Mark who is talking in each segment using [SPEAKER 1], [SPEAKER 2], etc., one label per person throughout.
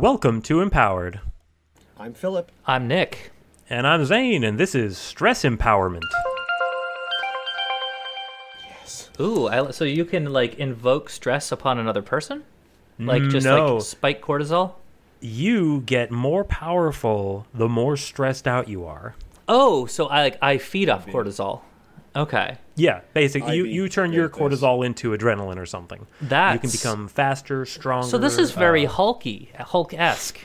[SPEAKER 1] Welcome to Empowered.
[SPEAKER 2] I'm Philip.
[SPEAKER 3] I'm Nick.
[SPEAKER 1] And I'm Zane, and this is Stress Empowerment. Yes.
[SPEAKER 3] Ooh, I, so you can like invoke stress upon another person, like just
[SPEAKER 1] No.
[SPEAKER 3] like spike cortisol.
[SPEAKER 1] You get more powerful the more stressed out you are.
[SPEAKER 3] Oh, so I like I feed off cortisol. Okay,
[SPEAKER 1] Yeah, basically,
[SPEAKER 2] I
[SPEAKER 1] you,
[SPEAKER 2] mean,
[SPEAKER 1] you turn
[SPEAKER 2] take
[SPEAKER 1] your
[SPEAKER 2] this.
[SPEAKER 1] cortisol into adrenaline or something.
[SPEAKER 3] That
[SPEAKER 1] You can become faster, stronger.
[SPEAKER 3] So this is very
[SPEAKER 1] uh,
[SPEAKER 3] hulky, Hulk esque.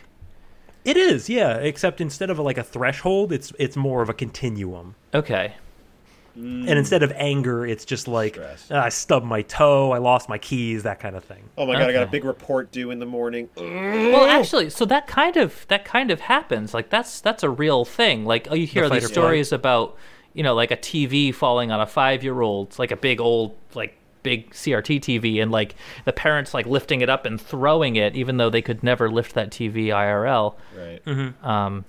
[SPEAKER 1] It is, yeah. Except instead of like a threshold, it's it's more of a continuum.
[SPEAKER 3] Okay,
[SPEAKER 1] And instead of anger, it's just like
[SPEAKER 2] Stress.
[SPEAKER 1] "Ah, I stubbed my toe, I lost my keys, that kind of thing.
[SPEAKER 2] Oh my god, I got a big report due in the morning.
[SPEAKER 3] well actually, so that kind of that kind of happens. Like that's that's a real thing. Like oh, you hear
[SPEAKER 1] fight
[SPEAKER 3] these stories about you know like a TV falling on a five year old, like a big old like big CRT TV, and like the parents like lifting it up and throwing it, even though they could never lift that TV IRL.
[SPEAKER 2] Right.
[SPEAKER 3] Um,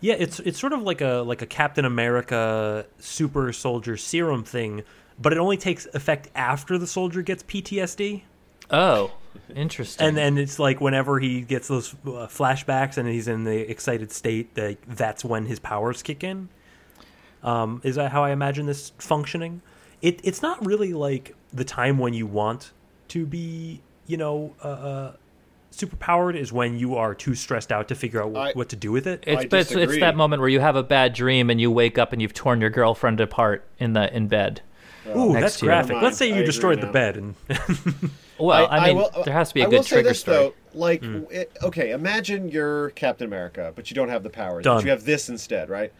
[SPEAKER 1] Yeah, it's it's sort of like a like a Captain America super soldier serum thing, but it only takes effect after the soldier gets PTSD.
[SPEAKER 3] oh, interesting.
[SPEAKER 1] And then it's like whenever he gets those uh, flashbacks and he's in the excited state, that that's when his powers kick in. Um, is that how I imagine this functioning? It, it's not really like the time when you want to be, you know, uh, uh, superpowered is when you are too stressed out to figure out wh-
[SPEAKER 2] I-
[SPEAKER 1] what to do with it.
[SPEAKER 3] It's, but it's, it's that moment where you have a bad dream and you wake up and you've torn your girlfriend apart in the in bed.
[SPEAKER 1] Ooh, that's graphic. Let's say you
[SPEAKER 2] I
[SPEAKER 1] destroyed the bed and
[SPEAKER 3] Well, I, mean,
[SPEAKER 2] will- uh,
[SPEAKER 3] there has to be a
[SPEAKER 2] I
[SPEAKER 3] good trigger
[SPEAKER 2] this,
[SPEAKER 3] story.
[SPEAKER 2] Though, like, hmm. it, okay, imagine you're Captain America, but you don't have the powers.
[SPEAKER 1] Done.
[SPEAKER 2] But you have this instead, right?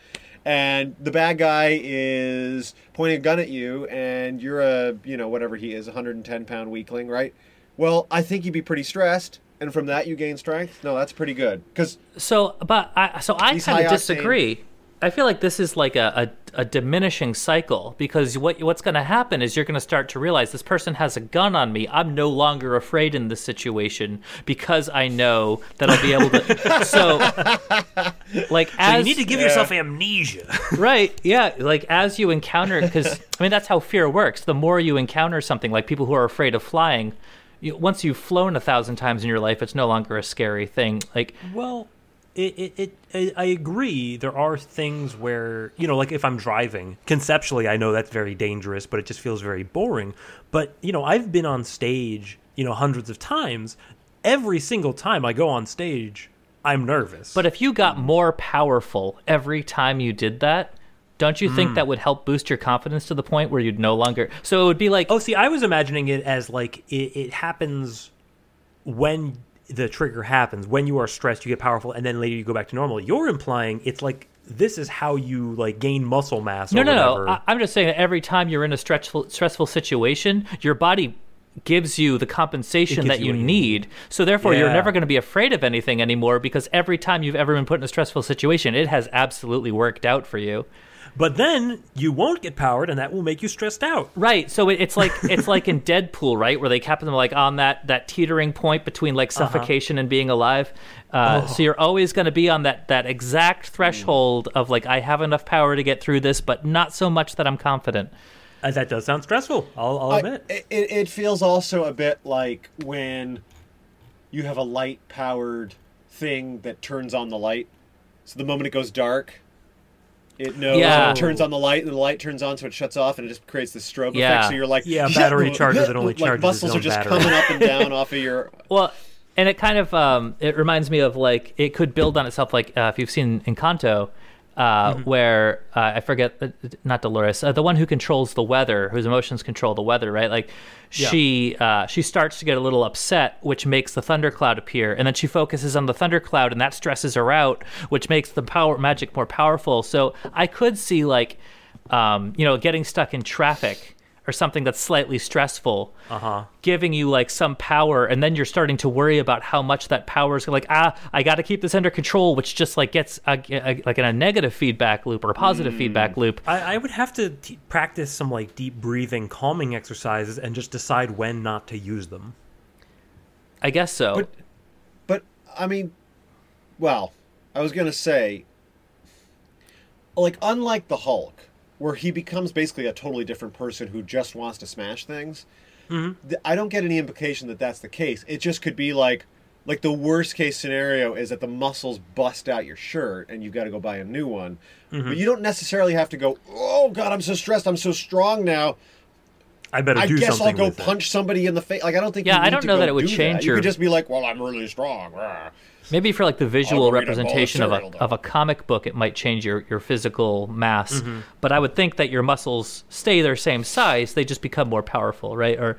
[SPEAKER 2] And the bad guy is pointing a gun at you, and you're a, you know, whatever he is, 110 pound weakling, right? Well, I think you'd be pretty stressed, and from that you gain strength. No, that's pretty good. Because
[SPEAKER 3] So, but I so I kind of disagree. I feel like this is like a, a, a diminishing cycle because what what's going to happen is you're going to start to realize this person has a gun on me. I'm no longer afraid in this situation because I know that I'll be able to. so, like,
[SPEAKER 1] so
[SPEAKER 3] as
[SPEAKER 1] you need to give yourself amnesia.
[SPEAKER 3] right yeah like as you encounter because i mean that's how fear works the more you encounter something like people who are afraid of flying you, once you've flown a thousand times in your life it's no longer a scary thing like
[SPEAKER 1] Well, it, it, it I- I agree. There are things where you know, like if I'm driving, conceptually, I know that's very dangerous, but it just feels very boring. But you know, I've been on stage, you know, hundreds of times. Every single time I go on stage, I'm nervous.
[SPEAKER 3] but if you got more powerful every time you did that don't you think mm. that would help boost your confidence to the point where you'd no longer so it would be like
[SPEAKER 1] oh, see, I was imagining it as like it, it happens when the trigger happens. When you are stressed, you get powerful, and then later you go back to normal. You're implying it's like this is how you like gain muscle mass.
[SPEAKER 3] No,
[SPEAKER 1] or
[SPEAKER 3] no,
[SPEAKER 1] whatever.
[SPEAKER 3] no. I, I'm just saying that every time you're in a stressful, stressful situation, your body gives you the compensation that
[SPEAKER 1] you
[SPEAKER 3] you
[SPEAKER 1] you
[SPEAKER 3] need. So therefore, you're never going to be afraid of anything anymore because every time you've ever been put in a stressful situation, it has absolutely worked out for you.
[SPEAKER 1] But then you won't get powered, and that will make you stressed out.
[SPEAKER 3] Right. So it, it's like it's like in Deadpool, right, where they kept them like on that that teetering point between like suffocation and being alive. Uh, So you're always going to be on that that exact threshold of like I have enough power to get through this, but not so much that I'm confident.
[SPEAKER 1] Uh, that does sound stressful. I'll, I'll admit.
[SPEAKER 2] it, it it feels also a bit like when you have a light powered thing that turns on the light. So the moment it goes dark, it knows
[SPEAKER 3] Yeah.
[SPEAKER 2] it turns on the light, and the light turns on, so it shuts off, and it just creates this strobe
[SPEAKER 3] Yeah.
[SPEAKER 2] effect. So you're like,
[SPEAKER 1] Yeah, battery charges, it only
[SPEAKER 2] like
[SPEAKER 1] charges its
[SPEAKER 2] muscles
[SPEAKER 1] own
[SPEAKER 2] are just
[SPEAKER 1] battery.
[SPEAKER 2] coming up and down off of your.
[SPEAKER 3] Well, and it kind of um, it reminds me of like it could build on itself. Like uh, if you've seen Encanto, uh, where uh, I forget, uh, not Dolores, uh, the one who controls the weather, whose emotions control the weather, right? Like she uh, she starts to get a little upset, which makes the thundercloud appear, and then she focuses on the thundercloud, and that stresses her out, which makes the power magic more powerful. So I could see like um, you know getting stuck in traffic or something that's slightly stressful
[SPEAKER 1] Uh-huh.
[SPEAKER 3] giving you like some power and then you're starting to worry about how much that power is like ah i got to keep this under control which just like gets a, a- like in a negative feedback loop or a positive feedback loop
[SPEAKER 1] I, I would have to t- practice some like deep breathing, calming exercises, and just decide when not to use them.
[SPEAKER 3] i guess so
[SPEAKER 2] But, but I mean, well, I was gonna say, like, unlike the Hulk, where he becomes basically a totally different person who just wants to smash things. th- I don't get any implication that that's the case. It just could be like, like the worst case scenario is that the muscles bust out your shirt and you've got to go buy a new one.
[SPEAKER 1] Mm-hmm.
[SPEAKER 2] But you don't necessarily have to go, oh God, I'm so stressed, I'm so strong now.
[SPEAKER 1] I better
[SPEAKER 2] I
[SPEAKER 1] do
[SPEAKER 2] guess I'll go
[SPEAKER 1] with it.
[SPEAKER 2] punch somebody in the face. Like I don't think.
[SPEAKER 3] Yeah,
[SPEAKER 2] you
[SPEAKER 3] I don't
[SPEAKER 2] to
[SPEAKER 3] know that it would change
[SPEAKER 2] that.
[SPEAKER 3] your-
[SPEAKER 2] You could just be like, well, I'm really strong.
[SPEAKER 3] Maybe for like the visual
[SPEAKER 2] I'll a of
[SPEAKER 3] representation of a
[SPEAKER 2] though.
[SPEAKER 3] of a comic book, it might change your, your physical mass.
[SPEAKER 2] Mm-hmm.
[SPEAKER 3] But I would think that your muscles stay their same size; they just become more powerful, right? Or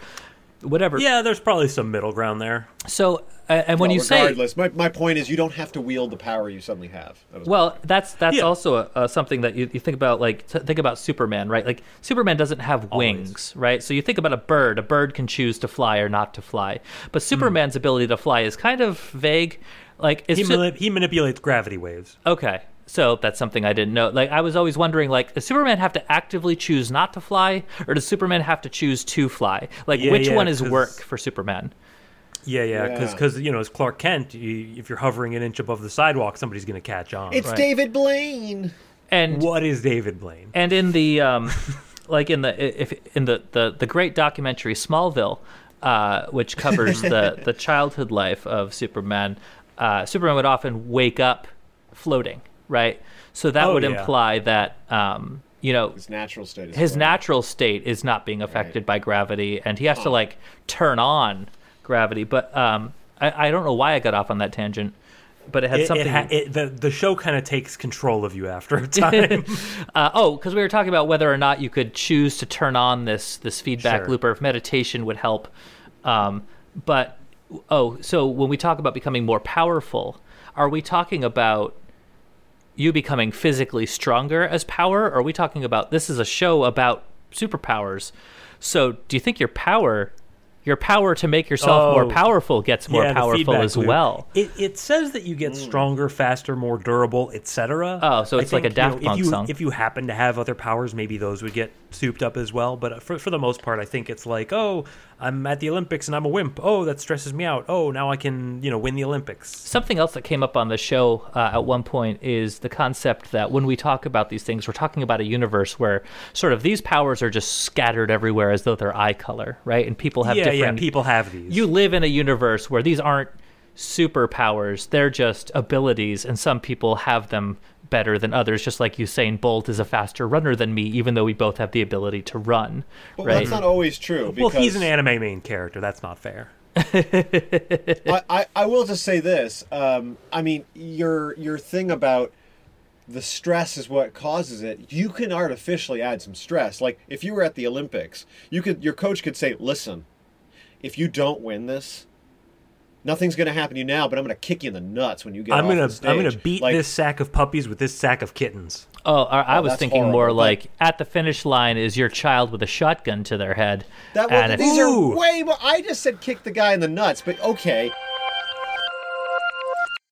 [SPEAKER 3] whatever.
[SPEAKER 1] Yeah, there's probably some middle ground there.
[SPEAKER 3] So, uh, and when
[SPEAKER 2] Well,
[SPEAKER 3] you say
[SPEAKER 2] regardless, my, my point is you don't have to wield the power you suddenly have. That
[SPEAKER 3] Well, that's that's
[SPEAKER 1] Yeah.
[SPEAKER 3] also a, uh something that you, you think about. Like t- think about Superman, right? Like Superman doesn't have wings, right? So you think about a bird. A bird can choose to fly or not to fly, but
[SPEAKER 1] Hmm.
[SPEAKER 3] Superman's ability to fly is kind of vague. Like
[SPEAKER 1] He,
[SPEAKER 3] Su-
[SPEAKER 1] manip- he manipulates gravity waves.
[SPEAKER 3] okay. So that's something I didn't know. Like I was always wondering, like, does Superman have to actively choose not to fly, or does Superman have to choose to fly? Like,
[SPEAKER 1] Yeah,
[SPEAKER 3] which
[SPEAKER 1] yeah,
[SPEAKER 3] one is
[SPEAKER 1] 'cause-
[SPEAKER 3] work for Superman?
[SPEAKER 1] Yeah, yeah,
[SPEAKER 2] Yeah.
[SPEAKER 1] because you know, as Clark Kent, you, if you're hovering an inch above the sidewalk, somebody's going to catch on.
[SPEAKER 2] It's
[SPEAKER 3] Right.
[SPEAKER 2] David Blaine.
[SPEAKER 3] And
[SPEAKER 1] what is David Blaine?
[SPEAKER 3] and in the um, like in the if in the the, the great documentary Smallville, uh, which covers the the childhood life of Superman, uh, Superman would often wake up floating, right? So that
[SPEAKER 1] Oh,
[SPEAKER 3] would
[SPEAKER 1] yeah.
[SPEAKER 3] imply that um, you know
[SPEAKER 2] His natural state is
[SPEAKER 3] his
[SPEAKER 2] floating.
[SPEAKER 3] natural state is not being affected by gravity, and he has to like turn on gravity. But um, I, I don't know why I got off on that tangent, but it had
[SPEAKER 1] It, it
[SPEAKER 3] something.
[SPEAKER 1] ha- it, the the show kind of takes control of you after a time.
[SPEAKER 3] Uh, oh, because we were talking about whether or not you could choose to turn on this this feedback
[SPEAKER 1] Sure.
[SPEAKER 3] loop, or if meditation would help. Um, but oh, so when we talk about becoming more powerful, are we talking about you becoming physically stronger as power? Or are we talking about this is a show about superpowers? So do you think your power, your power to make yourself oh. more
[SPEAKER 1] Oh.
[SPEAKER 3] powerful, gets more
[SPEAKER 1] Yeah,
[SPEAKER 3] powerful as
[SPEAKER 1] loop.
[SPEAKER 3] well?
[SPEAKER 1] It, it says that you get mm. stronger, faster, more durable, etc.
[SPEAKER 3] Oh, so
[SPEAKER 1] I
[SPEAKER 3] it's like a
[SPEAKER 1] think, you know,
[SPEAKER 3] Punk
[SPEAKER 1] if you,
[SPEAKER 3] song.
[SPEAKER 1] If you happen to have other powers, maybe those would get souped up as well. But for, for the most part, I think it's like, oh, I'm at the Olympics and I'm a wimp. Oh, that stresses me out. Oh, now I can, you know, win the Olympics.
[SPEAKER 3] Something else that came up on the show uh, at one point is the concept that when we talk about these things, we're talking about a universe where sort of these powers are just scattered everywhere as though they're eye color, right? And people have
[SPEAKER 1] yeah,
[SPEAKER 3] different.
[SPEAKER 1] yeah, people have these.
[SPEAKER 3] You live in a universe where these aren't superpowers; they're just abilities, and some people have them better than others. Just like Usain Bolt is a faster runner than me, even though we both have the ability to run,
[SPEAKER 2] But
[SPEAKER 3] right?
[SPEAKER 2] that's not always true.
[SPEAKER 1] well, he's an anime main character. That's not fair.
[SPEAKER 2] I, I, I will just say this. Um, I mean, your your thing about the stress is what causes it. You can artificially add some stress. Like if you were at the Olympics, you could your coach could say, "Listen, if you don't win this, nothing's going to happen to you now, but I'm going to kick you in the nuts when you get
[SPEAKER 1] I'm
[SPEAKER 2] off
[SPEAKER 1] gonna
[SPEAKER 2] the stage."
[SPEAKER 1] I'm gonna beat
[SPEAKER 2] Like,
[SPEAKER 1] this sack of puppies with this sack of kittens.
[SPEAKER 3] Oh, I, I
[SPEAKER 2] Oh,
[SPEAKER 3] was
[SPEAKER 2] that's
[SPEAKER 3] thinking
[SPEAKER 2] horrible,
[SPEAKER 3] more
[SPEAKER 2] but-
[SPEAKER 3] like at the finish line is your child with a shotgun to their head.
[SPEAKER 2] That
[SPEAKER 3] and
[SPEAKER 2] these
[SPEAKER 1] Ooh.
[SPEAKER 2] are way more. I just said kick the guy in the nuts, but okay.